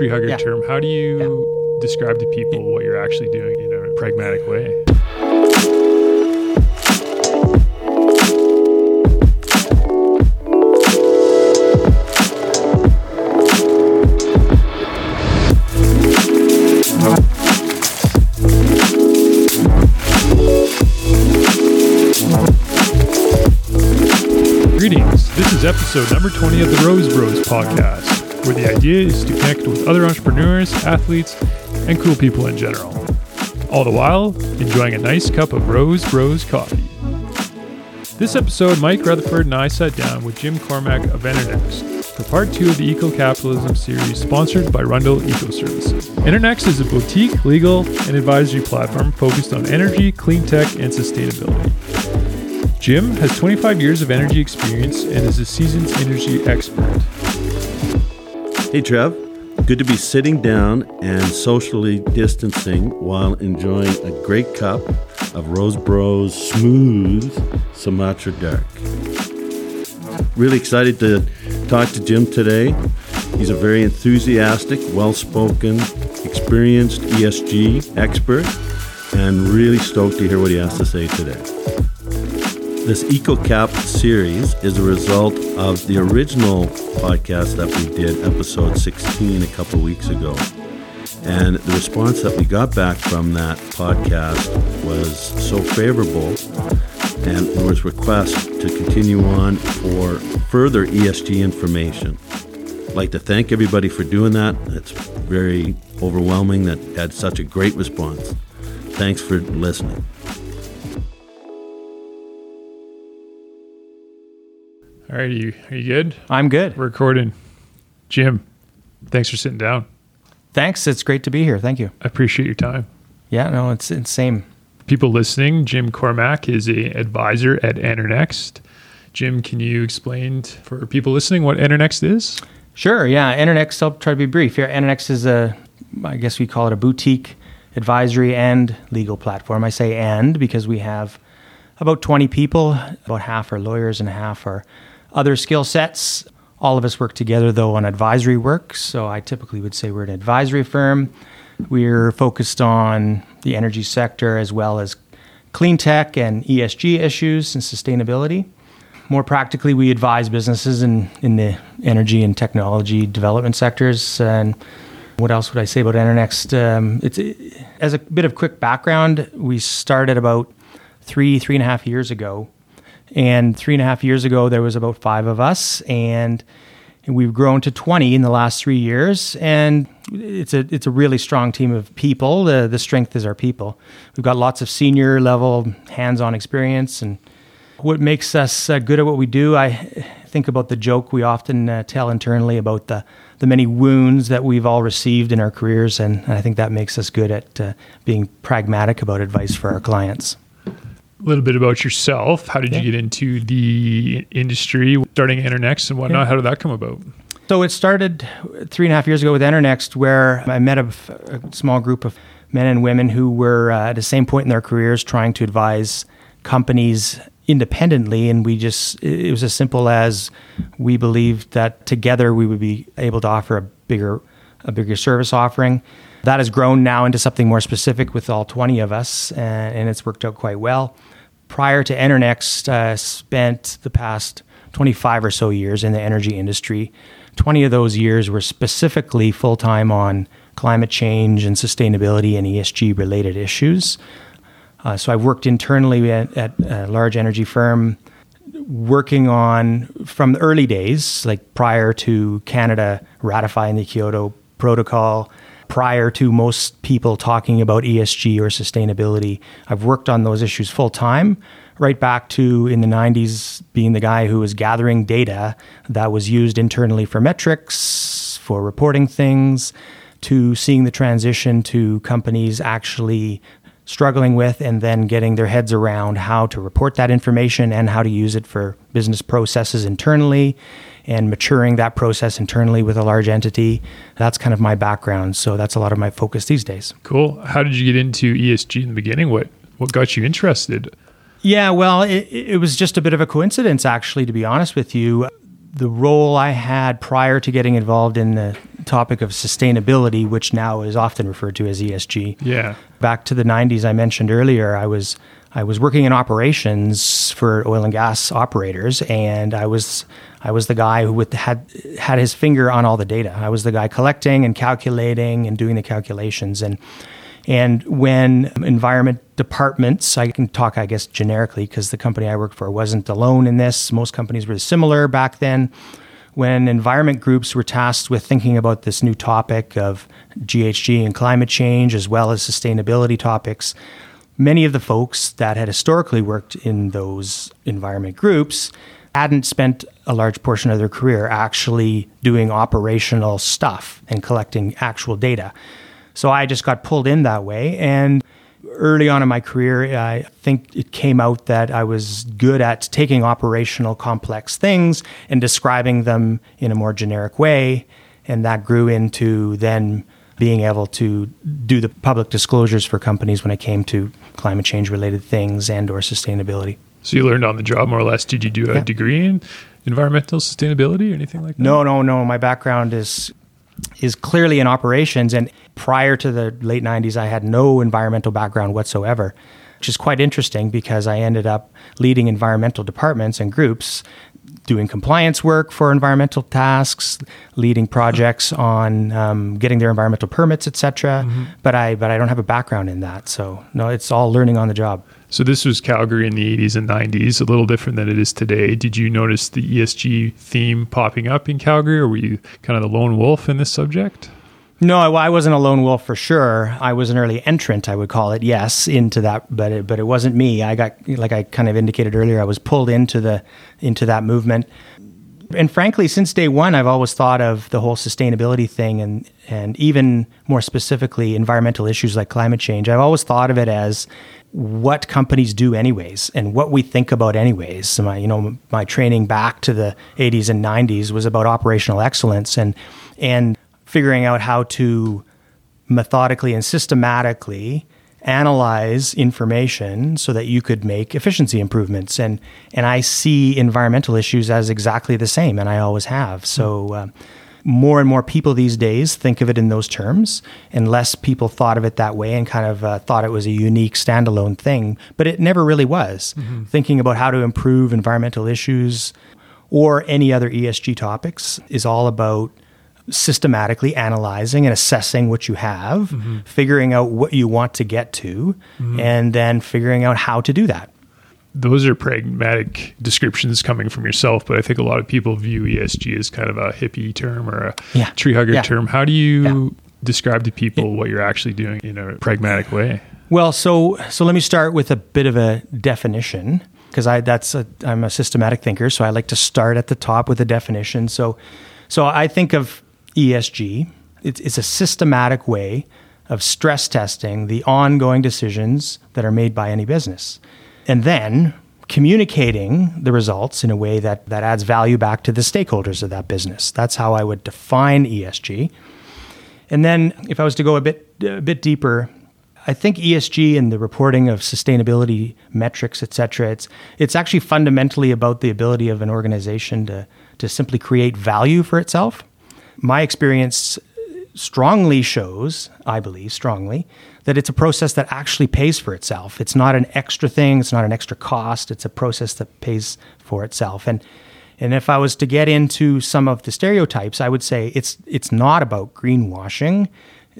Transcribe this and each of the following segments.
industry hugger Yeah. term. How do you describe to people what you're actually doing in a pragmatic way? Greetings. This is episode number 20 of the Rose Bros podcast, where the idea is to connect with other entrepreneurs, athletes, and cool people in general. All the while, enjoying a nice cup of Rose Bros coffee. This episode, Mike Rutherford and I sat down with Jim Cormack of EnerNext for part two of the Eco Capitalism series sponsored by Rundle Eco Services. EnerNext is a boutique, legal, and advisory platform focused on energy, clean tech, and sustainability. Jim has 25 years of energy experience and is a seasoned energy expert. Hey, Trev. Good to be sitting down and socially distancing while enjoying a great cup of Rose Bros Smooth Sumatra Dark. Really excited to talk to Jim today. He's a very enthusiastic, well spoken, experienced ESG expert, and really stoked to hear what he has to say today. This EcoCap series is a result of the original podcast that we did, episode 16, a couple weeks ago. And the response that we got back from that podcast was so favorable, and there was request to continue on for further ESG information. I'd like to thank everybody for doing that. It's very overwhelming that had such a great response. Thanks for listening. All right, are you, are you good? I'm good. We're recording. Jim, thanks for sitting down. Thanks. It's great to be here. Thank you. I appreciate your time. Yeah, no, it's same. People listening, Jim Cormack is a advisor at EnerNext. Jim, can you explain for people listening what EnerNext is? Sure. Yeah. EnerNext. I'll try to be brief here. EnerNext is a, I guess we call it a boutique advisory and legal platform. I say and because we have about 20 people. About half are lawyers and half are other skill sets. All of us work together though on advisory work. So I typically would say we're an advisory firm. We're focused on the energy sector as well as clean tech and ESG issues and sustainability. More practically, we advise businesses in, in the energy and technology development sectors. And what else would I say about EnerNext? Um, it's as a bit of quick background. We started about three, three and a half years ago, and three and a half years ago there was about five of us, and we've grown to 20 in the last three years. And it's a it's a really strong team of people. The the strength is our people. We've got lots of senior level hands-on experience and what makes us uh, good at what we do, I think about the joke we often uh, tell internally about the, the many wounds that we've all received in our careers, and I think that makes us good at uh, being pragmatic about advice for our clients. A little bit about yourself. How did Yeah. you get into the industry, starting EnerNext and whatnot? Yeah. How did that come about? So it started three and a half years ago with EnerNext, where I met a, a small group of men and women who were uh, at the same point in their careers trying to advise companies independently. And we just, it was as simple as we believed that together we would be able to offer a bigger, a bigger service offering. That has grown now into something more specific with all 20 of us, and, and it's worked out quite well. Prior to EnerNext, uh, spent the past 25 or so years in the energy industry. 20 of those years were specifically full time on climate change and sustainability and ESG related issues. Uh, so I've worked internally at, at a large energy firm, working on from the early days, like prior to Canada ratifying the Kyoto Protocol, prior to most people talking about ESG or sustainability. I've worked on those issues full time, right back to in the 90s being the guy who was gathering data that was used internally for metrics, for reporting things, to seeing the transition to companies actually struggling with and then getting their heads around how to report that information and how to use it for business processes internally and maturing that process internally with a large entity. That's kind of my background. So that's a lot of my focus these days. Cool. How did you get into ESG in the beginning? What what got you interested? Yeah, well, it, it was just a bit of a coincidence, actually, to be honest with you. The role I had prior to getting involved in the topic of sustainability, which now is often referred to as ESG. Yeah. Back to the 90s, I mentioned earlier, I was I was working in operations for oil and gas operators, and I was I was the guy who would, had had his finger on all the data. I was the guy collecting and calculating and doing the calculations. And and when environment departments, I can talk, I guess, generically because the company I worked for wasn't alone in this. Most companies were similar back then. When environment groups were tasked with thinking about this new topic of GHG and climate change, as well as sustainability topics, many of the folks that had historically worked in those environment groups hadn't spent a large portion of their career actually doing operational stuff and collecting actual data. So I just got pulled in that way. And early on in my career, I think it came out that I was good at taking operational complex things and describing them in a more generic way. And that grew into then being able to do the public disclosures for companies when it came to climate change related things and or sustainability. So you learned on the job more or less. Did you do a yeah. degree in environmental sustainability or anything like that? No, no, no. My background is is clearly in operations and prior to the late 90s I had no environmental background whatsoever which is quite interesting because I ended up leading environmental departments and groups doing compliance work for environmental tasks, leading projects on um, getting their environmental permits, etc. Mm-hmm. But I but I don't have a background in that, so no, it's all learning on the job. So this was Calgary in the 80s and 90s, a little different than it is today. Did you notice the ESG theme popping up in Calgary, or were you kind of the lone wolf in this subject? No, I, wasn't a lone wolf for sure. I was an early entrant, I would call it, yes, into that, but it, but it wasn't me. I got, like I kind of indicated earlier, I was pulled into the into that movement. And frankly, since day one, I've always thought of the whole sustainability thing, and and even more specifically, environmental issues like climate change. I've always thought of it as what companies do anyways and what we think about anyways. So my, you know, my training back to the 80s and 90s was about operational excellence and and figuring out how to methodically and systematically analyze information so that you could make efficiency improvements and and I see environmental issues as exactly the same and I always have. So uh, more and more people these days think of it in those terms, and less people thought of it that way and kind of uh, thought it was a unique standalone thing. But it never really was. Mm-hmm. Thinking about how to improve environmental issues or any other ESG topics is all about systematically analyzing and assessing what you have, mm-hmm. figuring out what you want to get to, mm-hmm. and then figuring out how to do that those are pragmatic descriptions coming from yourself, but I think a lot of people view ESG as kind of a hippie term or a yeah. tree hugger yeah. term. How do you yeah. describe to people what you're actually doing in a pragmatic way? Well, so so let me start with a bit of a definition because I that's a, I'm a systematic thinker, so I like to start at the top with a definition. So so I think of ESG. It's, it's a systematic way of stress testing the ongoing decisions that are made by any business and then communicating the results in a way that, that adds value back to the stakeholders of that business. That's how I would define ESG. And then if I was to go a bit a bit deeper, I think ESG and the reporting of sustainability metrics, et cetera, it's, it's actually fundamentally about the ability of an organization to, to simply create value for itself. My experience strongly shows, I believe strongly, that it's a process that actually pays for itself. It's not an extra thing, it's not an extra cost, it's a process that pays for itself. And and if I was to get into some of the stereotypes, I would say it's it's not about greenwashing.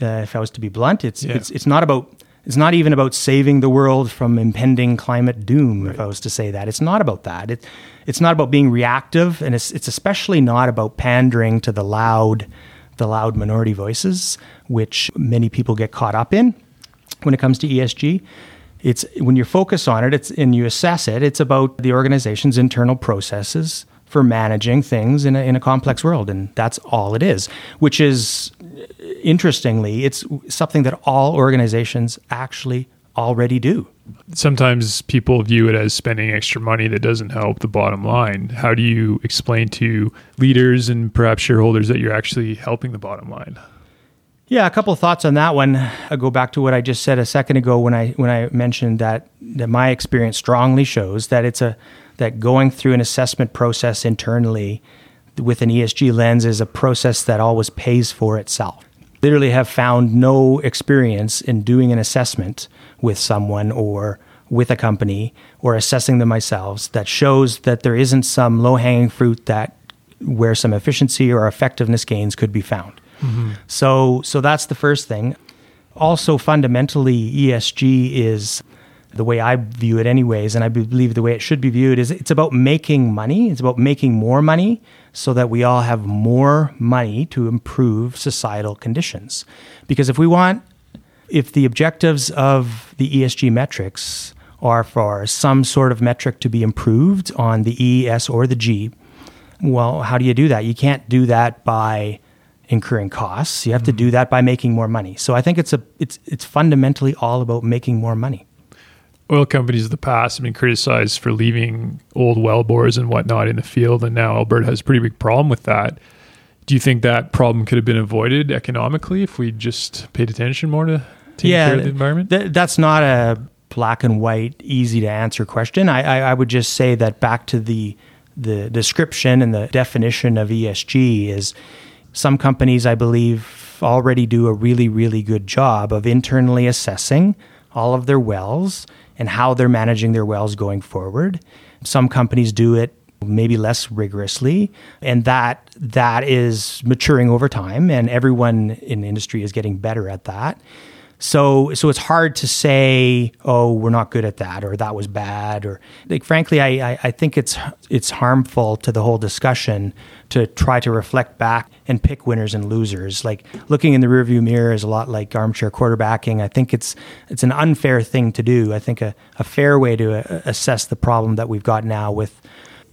Uh, if I was to be blunt, it's yeah. it's it's not about it's not even about saving the world from impending climate doom. Right. If I was to say that, it's not about that. It, it's not about being reactive, and it's it's especially not about pandering to the loud the loud minority voices, which many people get caught up in when it comes to ESG. It's when you focus on it, it's and you assess it. It's about the organization's internal processes for managing things in a, in a complex world, and that's all it is. Which is interestingly, it's something that all organizations actually already do. Sometimes people view it as spending extra money that doesn't help the bottom line. How do you explain to leaders and perhaps shareholders that you're actually helping the bottom line? Yeah, a couple of thoughts on that one. I go back to what I just said a second ago when I when I mentioned that that my experience strongly shows that it's a that going through an assessment process internally with an ESG lens is a process that always pays for itself. Literally, have found no experience in doing an assessment with someone or with a company or assessing them myself that shows that there isn't some low hanging fruit that where some efficiency or effectiveness gains could be found. Mm-hmm. So, so that's the first thing. Also, fundamentally, ESG is the way I view it, anyways, and I believe the way it should be viewed is it's about making money. It's about making more money so that we all have more money to improve societal conditions. Because if we want, if the objectives of the ESG metrics are for some sort of metric to be improved on the E, S, or the G, well, how do you do that? You can't do that by incurring costs. You have mm-hmm. to do mm-hmm. that by making more money. So I think it's a it's it's fundamentally all about making more money. Oil companies of the past have been criticized for leaving old well bores and whatnot in the field, and now Alberta has a pretty big problem with that. Do you think that problem could have been avoided economically if we just paid attention more to taking yeah, care of the environment? Th- that's not a black and white, easy to answer question. I, I, I would just say that back to the the description and the definition of ESG is some companies, I believe, already do a really, really good job of internally assessing all of their wells and how they're managing their wells going forward. Some companies do it maybe less rigorously and that that is maturing over time and everyone in the industry is getting better at that so so it's hard to say, oh, we're not good at that, or that was bad, or like frankly, I, I, I think it's it's harmful to the whole discussion to try to reflect back and pick winners and losers. Like looking in the rearview mirror is a lot like armchair quarterbacking. I think it's it's an unfair thing to do. I think a, a fair way to uh, assess the problem that we've got now with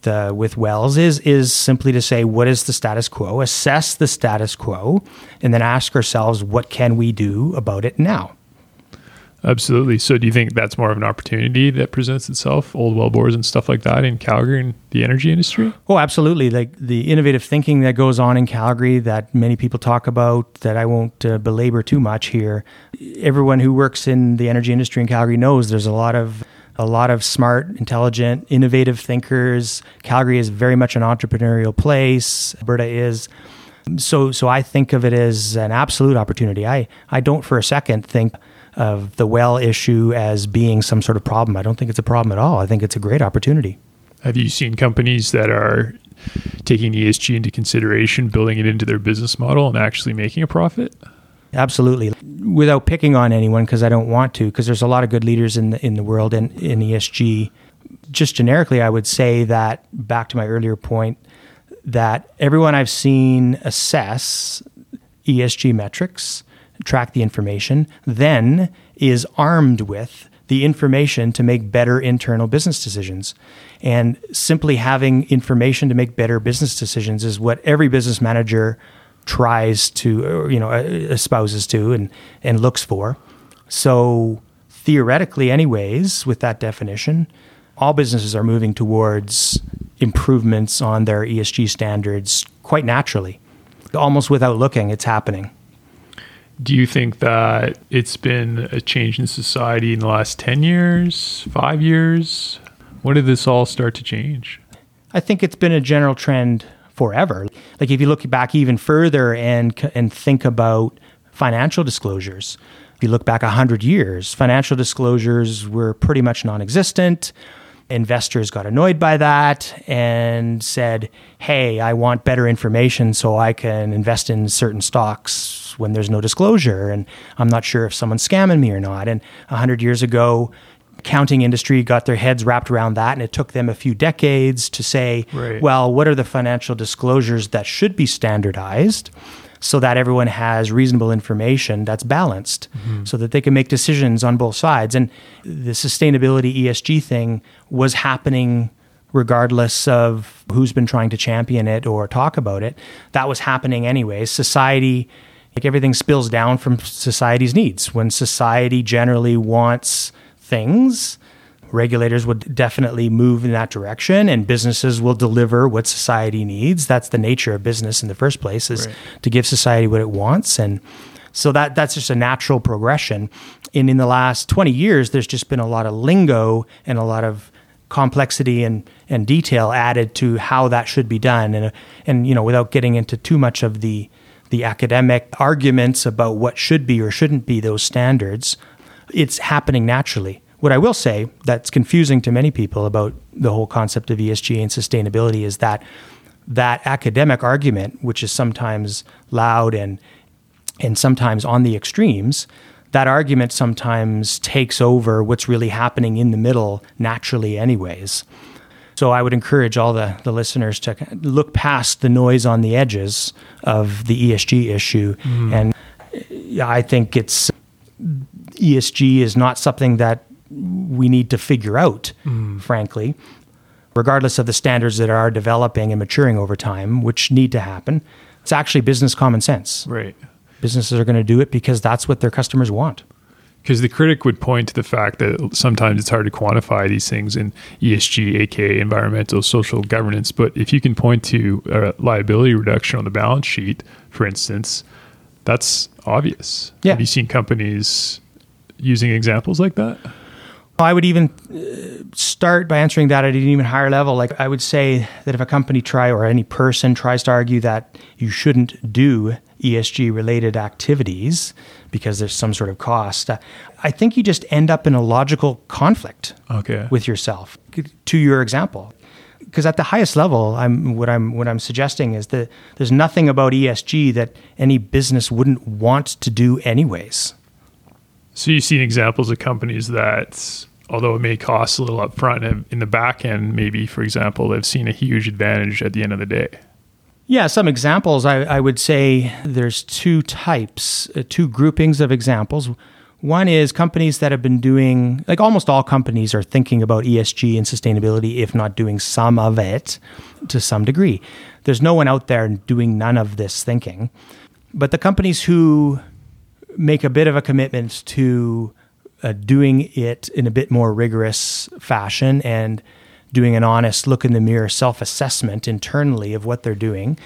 the with wells is is simply to say what is the status quo, assess the status quo, and then ask ourselves what can we do about it now. Absolutely. So, do you think that's more of an opportunity that presents itself, old well bores and stuff like that in Calgary and the energy industry? Oh, absolutely. Like the innovative thinking that goes on in Calgary that many people talk about, that I won't uh, belabor too much here. Everyone who works in the energy industry in Calgary knows there's a lot of a lot of smart, intelligent, innovative thinkers. Calgary is very much an entrepreneurial place. Alberta is. So, so I think of it as an absolute opportunity. I, I don't for a second think of the well issue as being some sort of problem. I don't think it's a problem at all. I think it's a great opportunity. Have you seen companies that are taking ESG into consideration, building it into their business model, and actually making a profit? Absolutely. Without picking on anyone, because I don't want to, because there's a lot of good leaders in the, in the world in, in ESG. Just generically, I would say that back to my earlier point, that everyone I've seen assess ESG metrics, track the information, then is armed with the information to make better internal business decisions. And simply having information to make better business decisions is what every business manager tries to, you know, uh, espouses to and, and looks for. So theoretically, anyways, with that definition, all businesses are moving towards improvements on their ESG standards quite naturally. Almost without looking, it's happening. Do you think that it's been a change in society in the last 10 years, five years? When did this all start to change? I think it's been a general trend forever. Like if you look back even further and and think about financial disclosures, if you look back 100 years, financial disclosures were pretty much non-existent. Investors got annoyed by that and said, "Hey, I want better information so I can invest in certain stocks when there's no disclosure and I'm not sure if someone's scamming me or not." And 100 years ago, accounting industry got their heads wrapped around that and it took them a few decades to say right. well what are the financial disclosures that should be standardized so that everyone has reasonable information that's balanced mm-hmm. so that they can make decisions on both sides and the sustainability ESG thing was happening regardless of who's been trying to champion it or talk about it that was happening anyway society like everything spills down from society's needs when society generally wants things, regulators would definitely move in that direction and businesses will deliver what society needs. That's the nature of business in the first place is right. to give society what it wants and so that that's just a natural progression. And in the last 20 years there's just been a lot of lingo and a lot of complexity and, and detail added to how that should be done. And, and, you know, without getting into too much of the, the academic arguments about what should be or shouldn't be those standards, it's happening naturally. What I will say that's confusing to many people about the whole concept of ESG and sustainability is that that academic argument, which is sometimes loud and and sometimes on the extremes, that argument sometimes takes over what's really happening in the middle naturally, anyways. So I would encourage all the, the listeners to look past the noise on the edges of the ESG issue. Mm. And I think it's ESG is not something that we need to figure out, mm. frankly, regardless of the standards that are developing and maturing over time, which need to happen. It's actually business common sense. Right businesses are going to do it because that's what their customers want. Because the critic would point to the fact that sometimes it's hard to quantify these things in ESG, aka environmental, social governance. But if you can point to a liability reduction on the balance sheet, for instance, that's obvious. Yeah. Have you seen companies using examples like that? I would even uh, start by answering that at an even higher level. Like I would say that if a company try or any person tries to argue that you shouldn't do ESG related activities because there's some sort of cost, I think you just end up in a logical conflict okay. with yourself. To your example, because at the highest level, I'm what I'm what I'm suggesting is that there's nothing about ESG that any business wouldn't want to do anyways. So you've seen examples of companies that, although it may cost a little upfront, in the back end, maybe for example, they've seen a huge advantage at the end of the day. Yeah, some examples. I, I would say there's two types, uh, two groupings of examples. One is companies that have been doing, like almost all companies are thinking about ESG and sustainability, if not doing some of it to some degree. There's no one out there doing none of this thinking. But the companies who make a bit of a commitment to uh, doing it in a bit more rigorous fashion and doing an honest look in the mirror self assessment internally of what they're doing.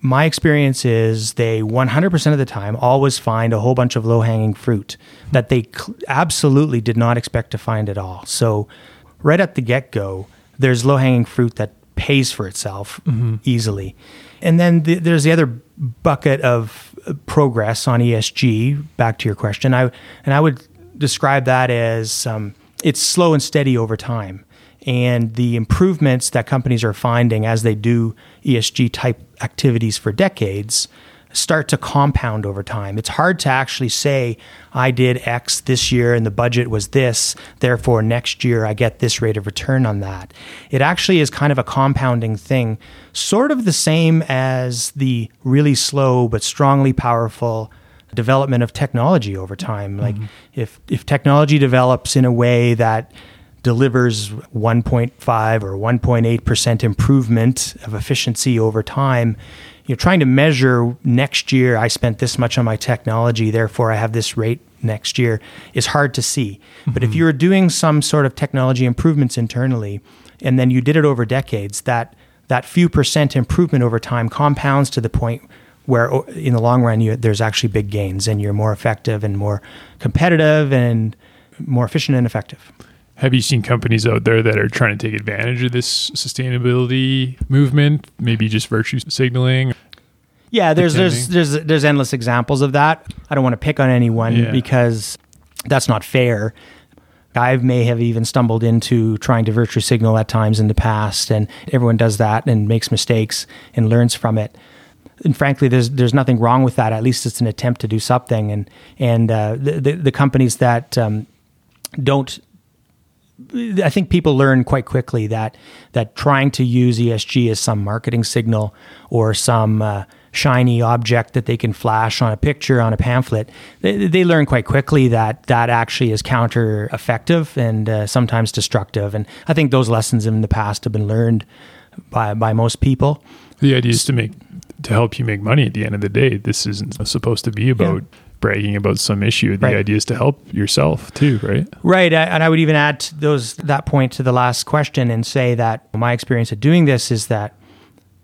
My experience is they 100% of the time always find a whole bunch of low hanging fruit that they cl- absolutely did not expect to find at all. So, right at the get go, there's low hanging fruit that pays for itself mm-hmm. easily. And then the, there's the other bucket of progress on ESG. Back to your question, I and I would describe that as um, it's slow and steady over time and the improvements that companies are finding as they do ESG type activities for decades start to compound over time. It's hard to actually say, I did X this year and the budget was this, therefore next year I get this rate of return on that. It actually is kind of a compounding thing, sort of the same as the really slow but strongly powerful development of technology over time. Like mm-hmm. if if technology develops in a way that delivers 1.5 or 1.8% improvement of efficiency over time, you're trying to measure next year, I spent this much on my technology, therefore I have this rate next year, is hard to see. Mm-hmm. But if mm-hmm. you're doing some sort of technology improvements internally, and then you did it over decades, that, that few percent improvement over time compounds to the point where in the long run you, there's actually big gains and you're more effective and more competitive and more efficient and effective. Have you seen companies out there that are trying to take advantage of this sustainability movement? Maybe just virtue signaling. Yeah, there's there's there's there's endless examples of that. I don't want to pick on anyone yeah. because that's not fair. I may have even stumbled into trying to virtue signal at times in the past, and everyone does that and makes mistakes and learns from it. And frankly, there's there's nothing wrong with that. At least it's an attempt to do something. And and uh, the, the, the companies that um, don't I think people learn quite quickly that that trying to use ESG as some marketing signal or some uh, shiny object that they can flash on a picture on a pamphlet, they, they learn quite quickly that that actually is counter effective and uh, sometimes destructive. And I think those lessons in the past have been learned by by most people. The idea is to make to help you make money at the end of the day. This isn't supposed to be about yeah bragging about some issue. The right. idea is to help yourself too, right? Right. And I would even add those that point to the last question and say that my experience of doing this is that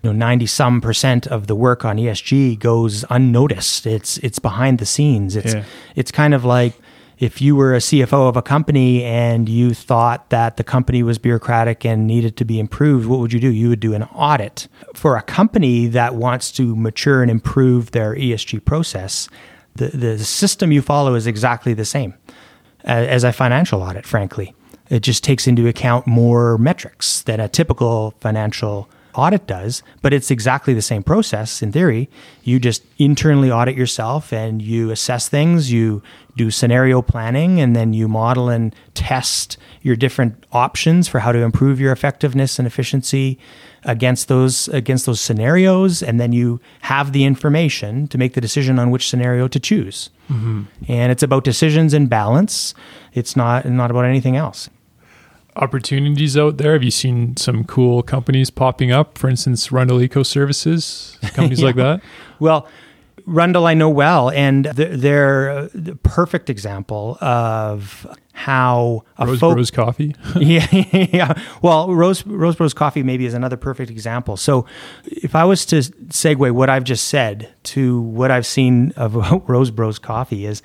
you know 90 some percent of the work on ESG goes unnoticed. It's it's behind the scenes. It's yeah. it's kind of like if you were a CFO of a company and you thought that the company was bureaucratic and needed to be improved, what would you do? You would do an audit. For a company that wants to mature and improve their ESG process, the, the system you follow is exactly the same as a financial audit, frankly. It just takes into account more metrics than a typical financial audit does, but it's exactly the same process in theory. You just internally audit yourself and you assess things, you do scenario planning, and then you model and test your different options for how to improve your effectiveness and efficiency against those against those scenarios and then you have the information to make the decision on which scenario to choose. Mm-hmm. And it's about decisions and balance. It's not not about anything else opportunities out there? Have you seen some cool companies popping up? For instance, Rundle Eco Services, companies yeah. like that? Well, Rundle I know well, and they're uh, the perfect example of how a Rose folk- Bros Coffee. yeah, yeah. Well, Rose Rose Bros Coffee maybe is another perfect example. So, if I was to segue what I've just said to what I've seen of Rose Bros Coffee is,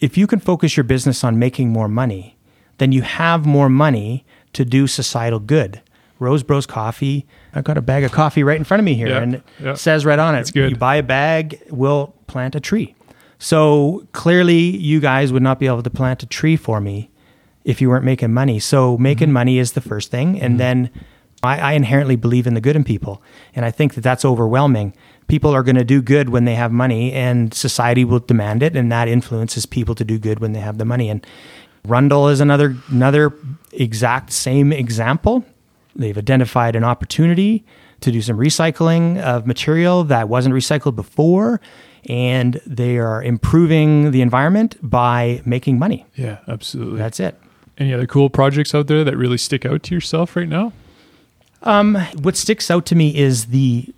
if you can focus your business on making more money, then you have more money to do societal good. Rose Bros Coffee. I've got a bag of coffee right in front of me here, and it says right on it, good. "You buy a bag, we'll plant a tree." So clearly, you guys would not be able to plant a tree for me if you weren't making money. So making mm-hmm. money is the first thing, and mm-hmm. then I, I, inherently believe in the good in people, and I think that that's overwhelming. People are going to do good when they have money, and society will demand it, and that influences people to do good when they have the money. And Rundle is another another exact same example. They've identified an opportunity to do some recycling of material that wasn't recycled before and they are improving the environment by making money. Yeah, absolutely. That's it. Any other cool projects out there that really stick out to yourself right now? Um, what sticks out to me is the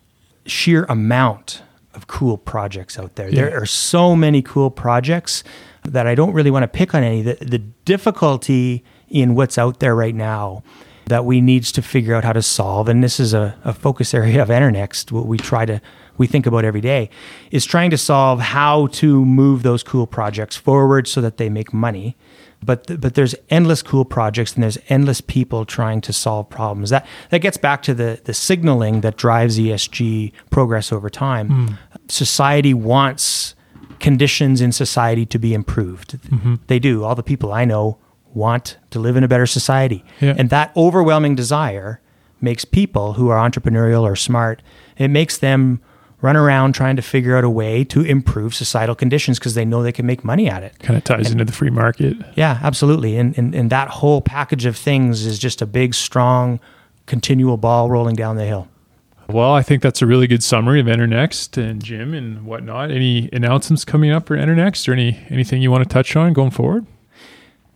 sheer amount of cool projects out there. Yeah. There are so many cool projects that I don't really want to pick on any. The, the difficulty in what's out there right now that we needs to figure out how to solve, and this is a, a focus area of EnerNext, what we try to we think about every day, is trying to solve how to move those cool projects forward so that they make money. But th- but there's endless cool projects and there's endless people trying to solve problems. That that gets back to the the signaling that drives ESG progress over time. Mm. Society wants conditions in society to be improved. Mm-hmm. They do. All the people I know want to live in a better society. Yeah. And that overwhelming desire makes people who are entrepreneurial or smart, it makes them run around trying to figure out a way to improve societal conditions because they know they can make money at it. Kind of ties and, into the free market. Yeah, absolutely. And, and, and that whole package of things is just a big, strong, continual ball rolling down the hill. Well, I think that's a really good summary of EnerNext and Jim and whatnot. Any announcements coming up for EnerNext or any anything you want to touch on going forward?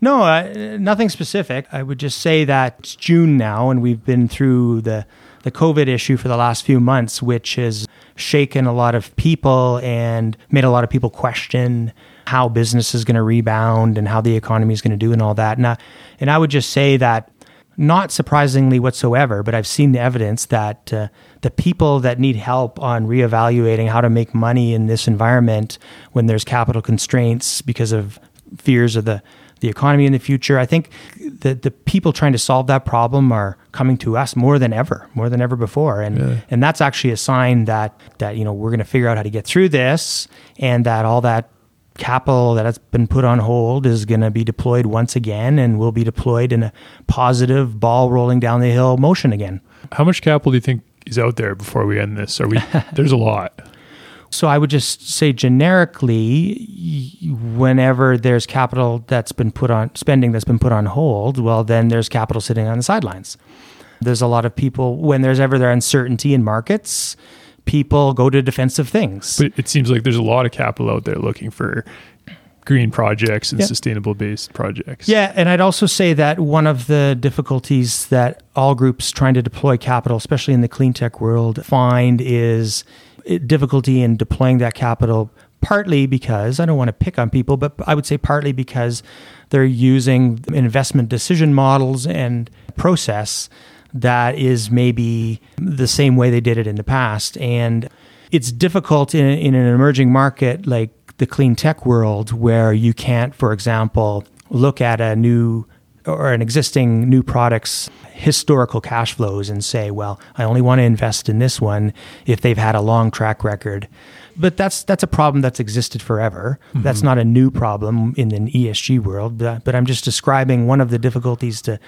No, uh, nothing specific. I would just say that it's June now, and we've been through the the COVID issue for the last few months, which has shaken a lot of people and made a lot of people question how business is going to rebound and how the economy is going to do and all that. And I, and I would just say that not surprisingly whatsoever, but I've seen the evidence that uh, the people that need help on reevaluating how to make money in this environment when there's capital constraints because of fears of the, the economy in the future, I think that the people trying to solve that problem are coming to us more than ever, more than ever before. And, yeah. and that's actually a sign that, that, you know, we're going to figure out how to get through this and that all that capital that has been put on hold is going to be deployed once again and will be deployed in a positive ball rolling down the hill motion again. How much capital do you think is out there before we end this? Are we there's a lot. So I would just say generically whenever there's capital that's been put on spending that's been put on hold, well then there's capital sitting on the sidelines. There's a lot of people when there's ever there uncertainty in markets, people go to defensive things. But it seems like there's a lot of capital out there looking for green projects and yeah. sustainable based projects. Yeah, and I'd also say that one of the difficulties that all groups trying to deploy capital, especially in the clean tech world, find is eh, difficulty in deploying that capital partly because I don't want to pick on people, but I would say partly because they're using investment decision models and process that is maybe the same way they did it in the past. And it's difficult in, in an emerging market like the clean tech world where you can't, for example, look at a new or an existing new product's historical cash flows and say, well, I only want to invest in this one if they've had a long track record. But that's that's a problem that's existed forever. Mm-hmm. That's not a new problem in an ESG world. But, but I'm just describing one of the difficulties to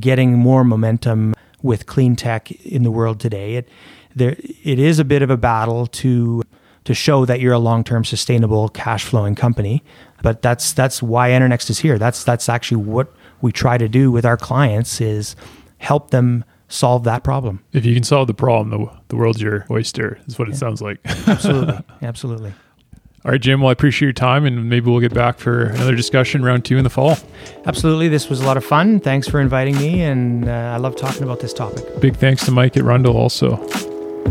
getting more momentum with clean tech in the world today. It there it is a bit of a battle to to show that you're a long-term sustainable cash flowing company. But that's that's why EnerNext is here. That's that's actually what we try to do with our clients is help them solve that problem. If you can solve the problem, the, the world's your oyster, is what yeah. it sounds like. absolutely. Absolutely. All right, Jim. Well, I appreciate your time, and maybe we'll get back for another discussion round two in the fall. Absolutely. This was a lot of fun. Thanks for inviting me, and uh, I love talking about this topic. Big thanks to Mike at Rundle also.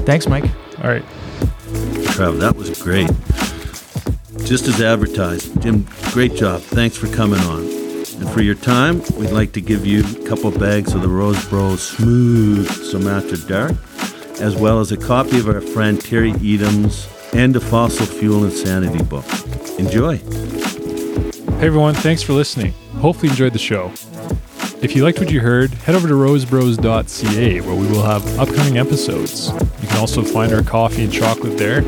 Thanks, Mike. All right. Trev, that was great. Just as advertised. Jim, great job. Thanks for coming on. And for your time, we'd like to give you a couple bags of the Rose Bros Smooth Sumatra Dark, as well as a copy of our friend Terry Etam's End of Fossil Fuel Insanity book. Enjoy. Hey everyone, thanks for listening. Hopefully you enjoyed the show. If you liked what you heard, head over to rosebros.ca where we will have upcoming episodes. You can also find our coffee and chocolate there,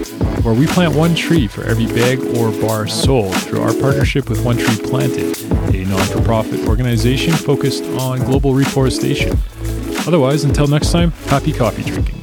where we plant one tree for every bag or bar sold through our partnership with One Tree Planted a non for profit organization focused on global reforestation. Otherwise, until next time, happy coffee drinking.